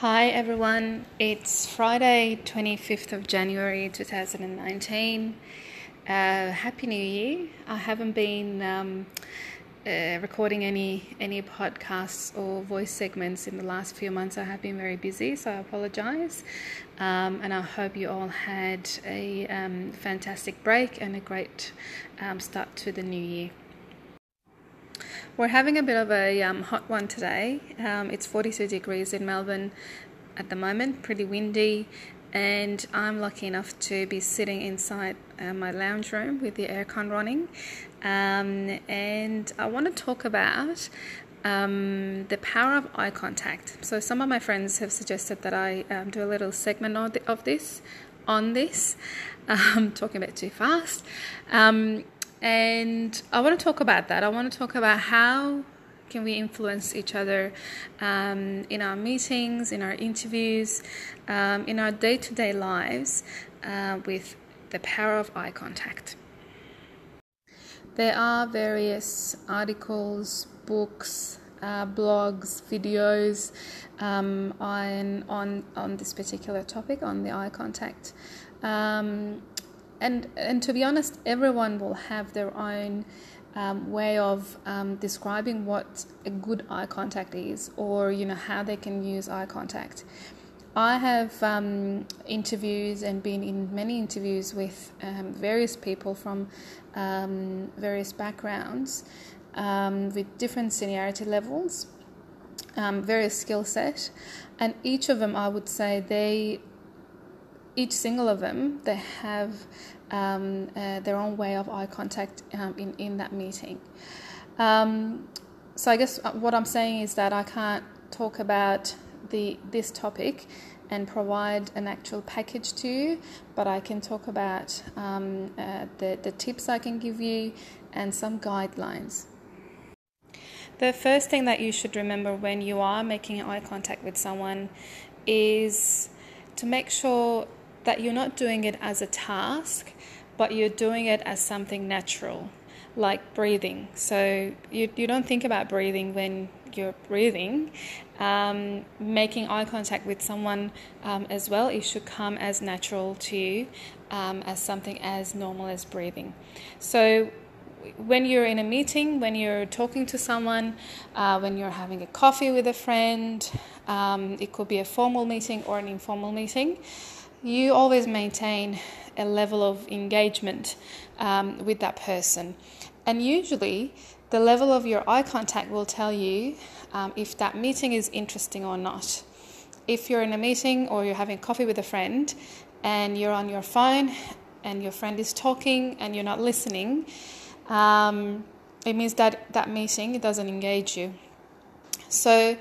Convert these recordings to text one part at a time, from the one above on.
Hi everyone, it's Friday, 25th of January 2019. Uh, Happy New Year. I haven't been um, uh, recording any any podcasts or voice segments in the last few months. I have been very busy, so I apologize. Um, and I hope you all had a um, fantastic break and a great um, start to the new year. We're having a bit of a um, hot one today. Um, it's 42 degrees in Melbourne at the moment, pretty windy, and I'm lucky enough to be sitting inside uh, my lounge room with the aircon running. Um, and I want to talk about um, the power of eye contact. So, some of my friends have suggested that I um, do a little segment of this on this. Um, talking a bit too fast. Um, and I want to talk about that. I want to talk about how can we influence each other um, in our meetings, in our interviews, um, in our day-to-day lives uh, with the power of eye contact. There are various articles, books, uh, blogs, videos um, on, on, on this particular topic, on the eye contact. Um, and and to be honest, everyone will have their own um, way of um, describing what a good eye contact is, or you know how they can use eye contact. I have um, interviews and been in many interviews with um, various people from um, various backgrounds um, with different seniority levels, various skill set, and each of them, I would say, they each single of them they have um, uh, their own way of eye contact um, in in that meeting. Um, so I guess uh, what I'm saying is that I can't talk about the this topic and provide an actual package to you, but I can talk about um, uh, the the tips I can give you and some guidelines. The first thing that you should remember when you are making eye contact with someone is to make sure that you're not doing it as a task, but you're doing it as something natural, like breathing. So you, you don't think about breathing when you're breathing. Um, making eye contact with someone um, as well, it should come as natural to you um, as something as normal as breathing. So when you're in a meeting, when you're talking to someone, uh, when you're having a coffee with a friend, um, it could be a formal meeting or an informal meeting you always maintain a level of engagement um, with that person. And usually, the level of your eye contact will tell you um, if that meeting is interesting or not. If you're in a meeting or you're having coffee with a friend and you're on your phone and your friend is talking and you're not listening, um, it means that that meeting doesn't engage you. So,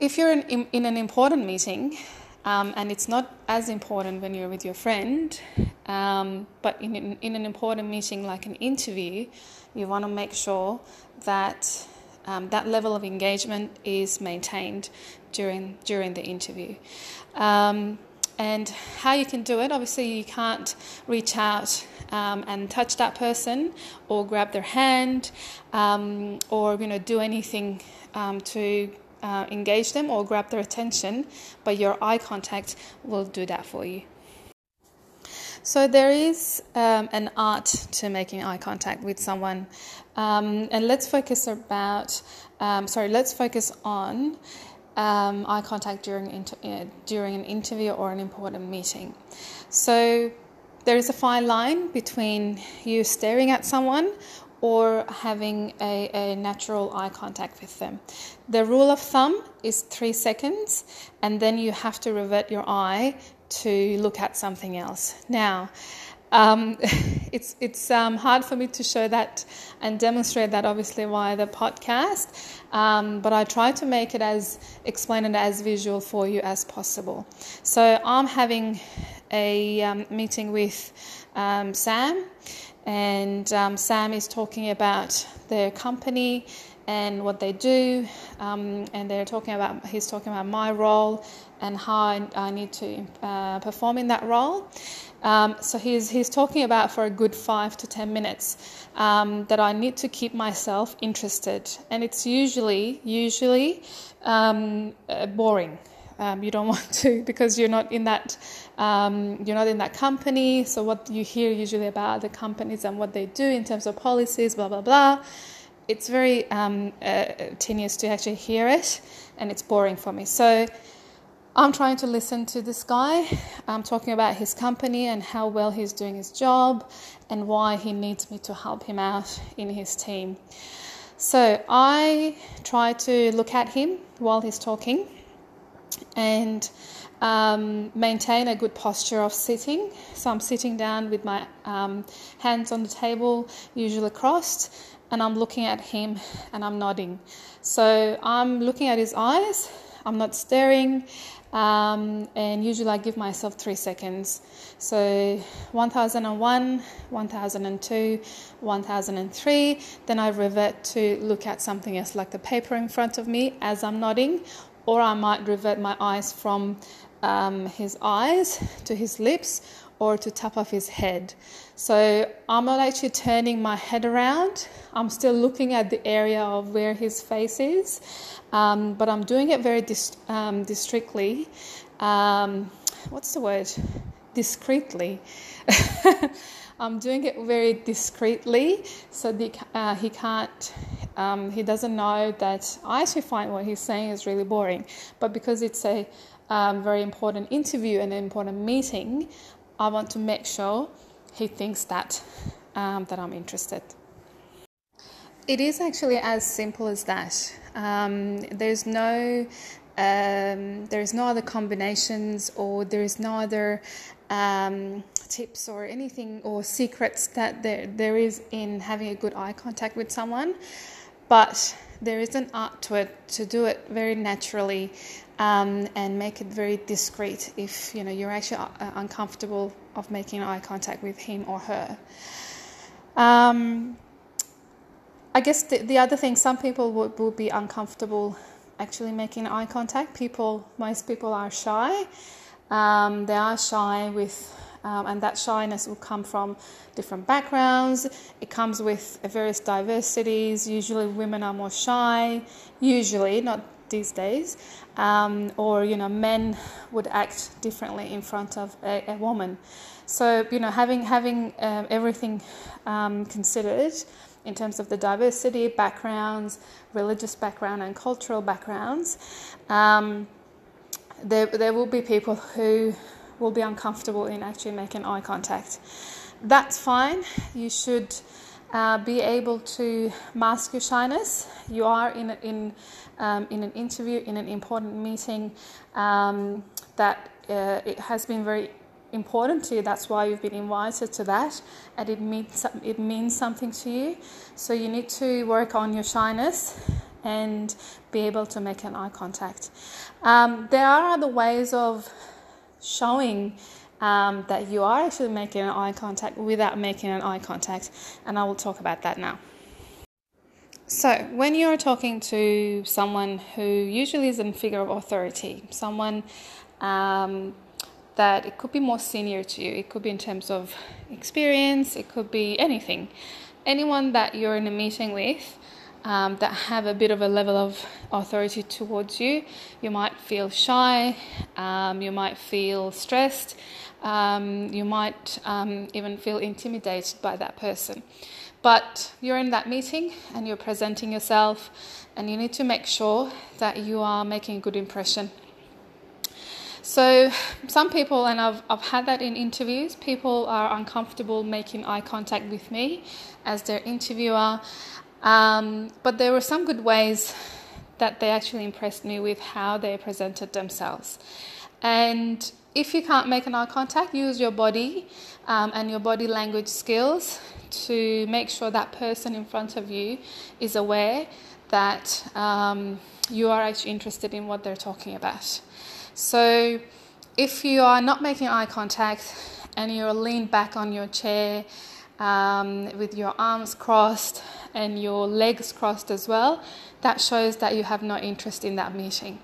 if you're in, in an important meeting um, and it's not as important when you're with your friend, um, but in, in, an important meeting like an interview, you want to make sure that um, that level of engagement is maintained during during the interview. Um, and how you can do it, obviously, you can't reach out um, and touch that person or grab their hand um, or you know do anything to uh, engage them or grab their attention, but your eye contact will do that for you. So there is um, an art to making eye contact with someone, um, and let's focus about. Um, sorry, let's focus on um, eye contact during inter- uh, during an interview or an important meeting. So there is a fine line between you staring at someone or having a, a, natural eye contact with them. The rule of thumb is three seconds, and then you have to revert your eye to look at something else. Now, um, it's it's um, hard for me to show that and demonstrate that obviously via the podcast, um, but I try to make it as explain it as visual for you as possible. So I'm having a um, meeting with um, Sam and um, Sam is talking about their company and what they do, um, and they're talking about he's talking about my role and how I, I need to uh, perform in that role. Um, so he's he's talking about for a good five to ten minutes um, that I need to keep myself interested, and it's usually usually um, uh, boring um, you don't want to because you're not in that um, you're not in that company. So what you hear usually about the companies and what they do in terms of policies, blah blah blah. It's very um, uh, tedious to actually hear it, and it's boring for me. So I'm trying to listen to this guy. I'm talking about his company and how well he's doing his job and why he needs me to help him out in his team. So I try to look at him while he's talking and um, maintain a good posture of sitting. So I'm sitting down with my um, hands on the table, usually crossed, and I'm looking at him and I'm nodding. So I'm looking at his eyes, I'm not staring, um, and usually I give myself three seconds. So 1001, 1002, 1003. Then I revert to look at something else like the paper in front of me as I'm nodding, or I might revert my eyes from um, his eyes to his lips or to top of his head. So I'm not actually turning my head around. I'm still looking at the area of where his face is, um, but I'm doing it very um, discreetly. Um, what's the word? Discreetly. I'm doing it very discreetly so the, uh, he can't, um, he doesn't know that I actually find what he's saying is really boring. But because it's a um, very important interview and an important meeting, I want to make sure he thinks that um, that I'm interested. It is actually as simple as that. Um, there's no um, there is no other combinations or there is no other um, tips or anything or secrets that there, there is in having a good eye contact with someone but there is an art to it to do it very naturally um, and make it very discreet if you know you're actually uh, uncomfortable of making eye contact with him or her. Um, I guess the, the other thing, some people would, would be uncomfortable actually making eye contact. People, most people are shy. Um, they are shy with, um, and that shyness will come from different backgrounds. It comes with various diversities. Usually, women are more shy. Usually, not these days, um, or you know, men would act differently in front of a, a woman. So you know, having having um, everything um, considered in terms of the diversity, backgrounds, religious background, and cultural backgrounds, um, there there will be people who will be uncomfortable in actually making eye contact. That's fine. You should uh, be able to mask your shyness. You are in in um, in an interview, in an important meeting um, that uh, it has been very important to you. That's why you've been invited to that, and it means it means something to you. So you need to work on your shyness and be able to make an eye contact. Um, there are other ways of showing um, that you are actually making an eye contact without making an eye contact, and I will talk about that now. So, when you're talking to someone who usually is a figure of authority, someone um, that it could be more senior to you, it could be in terms of experience, it could be anything, anyone that you're in a meeting with, um, that have a bit of a level of authority towards you. You might feel shy, um, you might feel stressed, um, you might um, even feel intimidated by that person. But you're in that meeting and you're presenting yourself, and you need to make sure that you are making a good impression. So, some people, and I've, I've had that in interviews, people are uncomfortable making eye contact with me as their interviewer. Um, but there were some good ways that they actually impressed me with how they presented themselves. And if you can't make an eye contact, use your body um, and your body language skills to make sure that person in front of you is aware that um, you are actually interested in what they're talking about. So, if you are not making eye contact and you're leaned back on your chair um, with your arms crossed and your legs crossed as well, that shows that you have no interest in that meeting.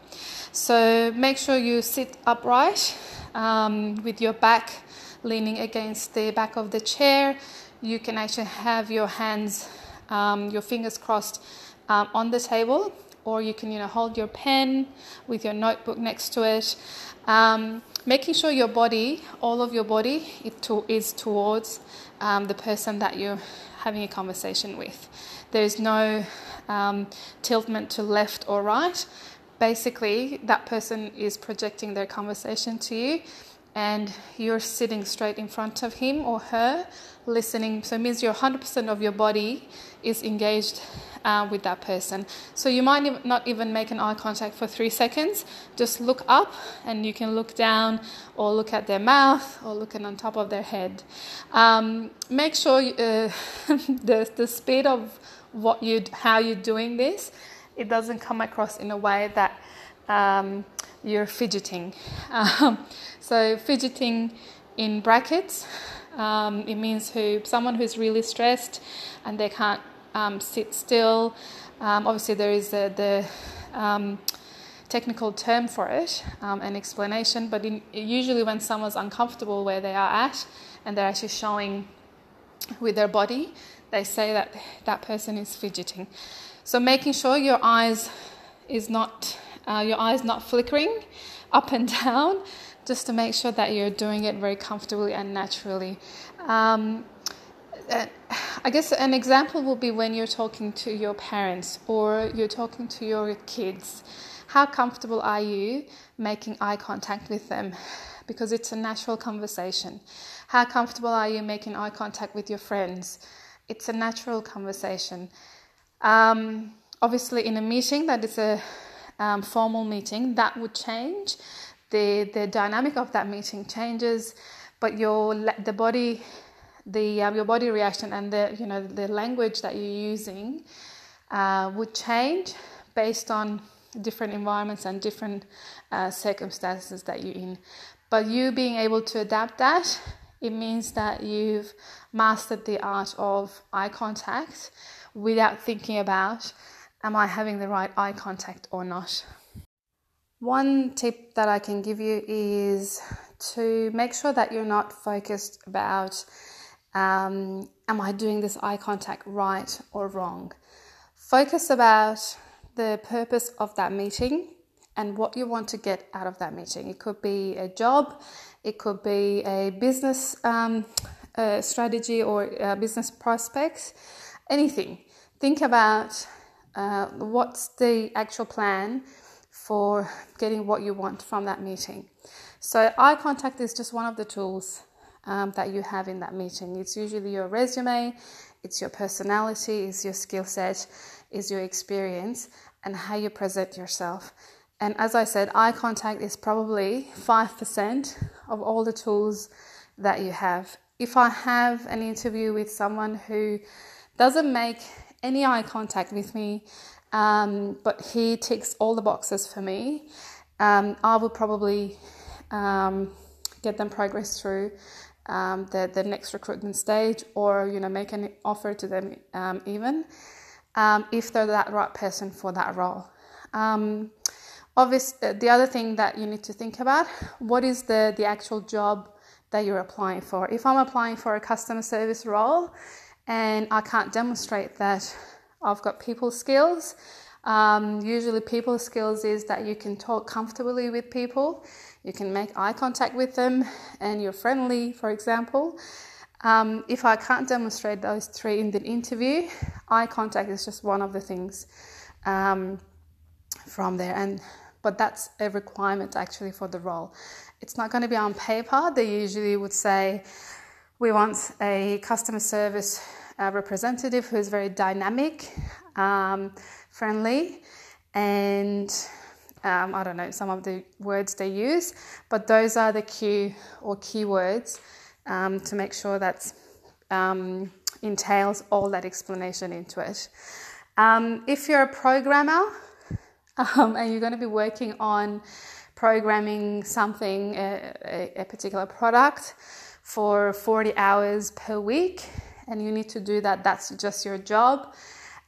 So make sure you sit upright um, with your back leaning against the back of the chair. You can actually have your hands, um, your fingers crossed um, on the table or you can you know hold your pen with your notebook next to it um, making sure your body all of your body is towards um, the person that you're having a conversation with. There's no um, tiltment to left or right. Basically that person is projecting their conversation to you and you're sitting straight in front of him or her listening. So it means your 100% of your body is engaged uh, with that person. So you might not even make an eye contact for three seconds. Just look up and you can look down or look at their mouth or looking on top of their head. Um, make sure uh, the, the speed of what you how you're doing this it doesn't come across in a way that um, you're fidgeting. Um, so fidgeting in brackets, um, it means who someone who's really stressed and they can't um, sit still. Um, obviously, there is the, the um, technical term for it, an explanation. But in, usually, when someone's uncomfortable where they are at and they're actually showing with their body, they say that that person is fidgeting. So making sure your eyes is not uh, your eyes not flickering up and down, just to make sure that you're doing it very comfortably and naturally. Um, I guess an example will be when you're talking to your parents or you're talking to your kids. How comfortable are you making eye contact with them? Because it's a natural conversation. How comfortable are you making eye contact with your friends? It's a natural conversation. Um, obviously, in a meeting that is a um, formal meeting, that would change. The the dynamic of that meeting changes, but your the body, the um, your body reaction and the you know the language that you're using uh, would change based on different environments and different uh, circumstances that you're in. But you being able to adapt that, it means that you've mastered the art of eye contact without thinking about am I having the right eye contact or not. One tip that I can give you is to make sure that you're not focused about um, am I doing this eye contact right or wrong. Focus about the purpose of that meeting and what you want to get out of that meeting. It could be a job, it could be a business um, uh, strategy or uh, business prospects, anything. Think about uh, what's the actual plan for getting what you want from that meeting. So, eye contact is just one of the tools um, that you have in that meeting. It's usually your resume, it's your personality, it's your skill set, it's your experience, and how you present yourself. And as I said, eye contact is probably 5% of all the tools that you have. If I have an interview with someone who doesn't make any eye contact with me, um, but he ticks all the boxes for me, um, I will probably um, get them progress through um, the, the next recruitment stage or you know make an offer to them um, even um, if they're that right person for that role. Um, obviously, uh, the other thing that you need to think about what is the, the actual job that you're applying for. If I'm applying for a customer service role, and I can't demonstrate that I've got people skills. Um, usually, people skills is that you can talk comfortably with people, you can make eye contact with them, and you're friendly, for example. Um, if I can't demonstrate those three in the interview, eye contact is just one of the things um, from there. And but that's a requirement actually for the role. It's not going to be on paper. They usually would say we want a customer service uh, representative who is very dynamic, um, friendly, and um, I don't know some of the words they use, but those are the key or keywords um, to make sure that um, entails all that explanation into it. Um, if you're a programmer um, and you're going to be working on programming something, a, a, a particular product for 40 hours per week, and you need to do that, that's just your job.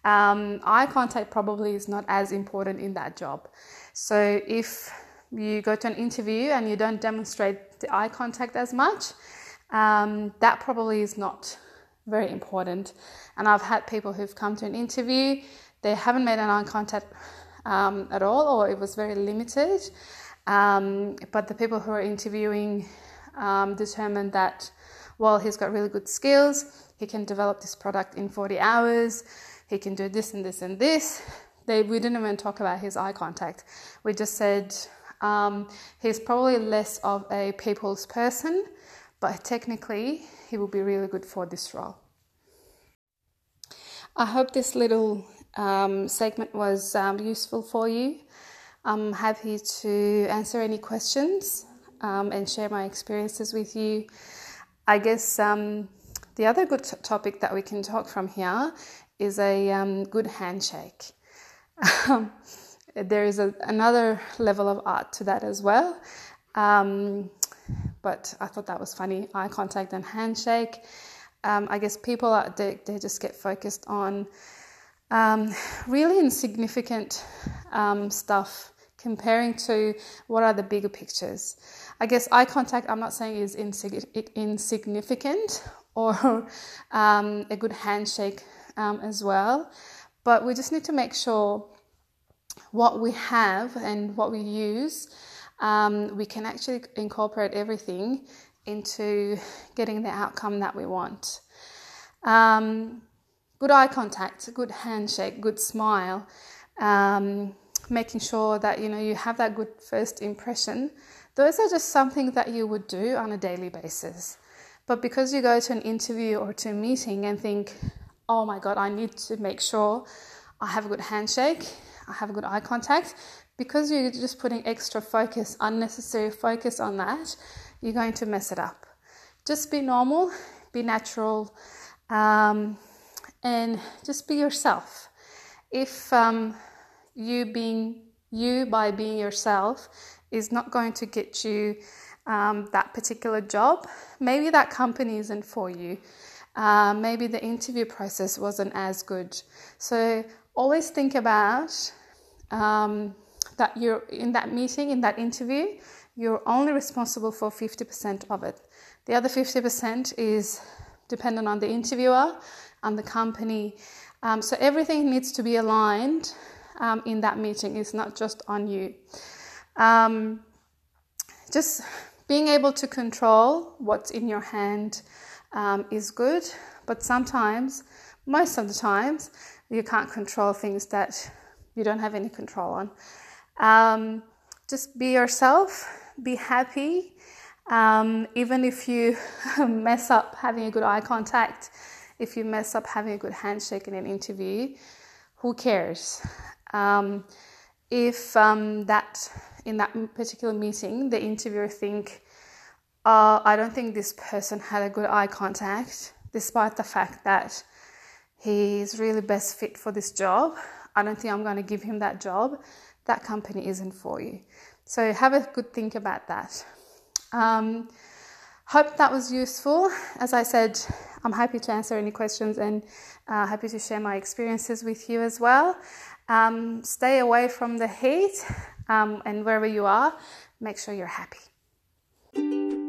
Um, eye contact probably is not as important in that job. So if you go to an interview and you don't demonstrate the eye contact as much, um, that probably is not very important. And I've had people who've come to an interview, they haven't made an eye contact um, at all, or it was very limited. Um, but the people who are interviewing um, determined that, well, he's got really good skills, he can develop this product in 40 hours, he can do this and this and this. They, we didn't even talk about his eye contact. We just said um, he's probably less of a people's person, but technically he will be really good for this role. I hope this little um, segment was um, useful for you. I'm happy to answer any questions um, and share my experiences with you. I guess um, the other good t- topic that we can talk from here is a um, good handshake. Um, there is a, another level of art to that as well. Um, but I thought that was funny eye contact and handshake. Um, I guess people are, they, they just get focused on um, really insignificant um, stuff comparing to what are the bigger pictures. I guess eye contact, I'm not saying is insig- insignificant or um, a good handshake as well, but we just need to make sure what we have and what we use, um, we can actually incorporate everything into getting the outcome that we want. Um, good eye contact, good handshake, good smile, um, making sure that you know you have that good first impression. Those are just something that you would do on a daily basis. But because you go to an interview or to a meeting and think, oh my god, I need to make sure I have a good handshake, have good eye contact, because you're just putting extra focus, unnecessary focus on that, you're going to mess it up. Just be normal, be natural, um, and just be yourself. If um, you being you by being yourself is not going to get you um, that particular job, maybe that company isn't for you. Uh, maybe the interview process wasn't as good. So always think about um, that you're in that meeting, in that interview, you're only responsible for 50% of it. The other 50% is dependent on the interviewer and the company. Um, so everything needs to be aligned um, in that meeting, it's not just on you. Um, just being able to control what's in your hand um, is good, but sometimes, most of the times, you can't control things that you don't have any control on. Um, just be yourself, be happy. Um, even if you mess up having a good eye contact, if you mess up having a good handshake in an interview, who cares? Um, if um, that in that particular meeting the interviewer think, oh, I don't think this person had a good eye contact, despite the fact that he's really best fit for this job. I don't think I'm going to give him that job. That company isn't for you. So have a good think about that. Um, hope that was useful. As I said, I'm happy to answer any questions and uh, happy to share my experiences with you as well. Um, stay away from the heat um, and wherever you are, make sure you're happy.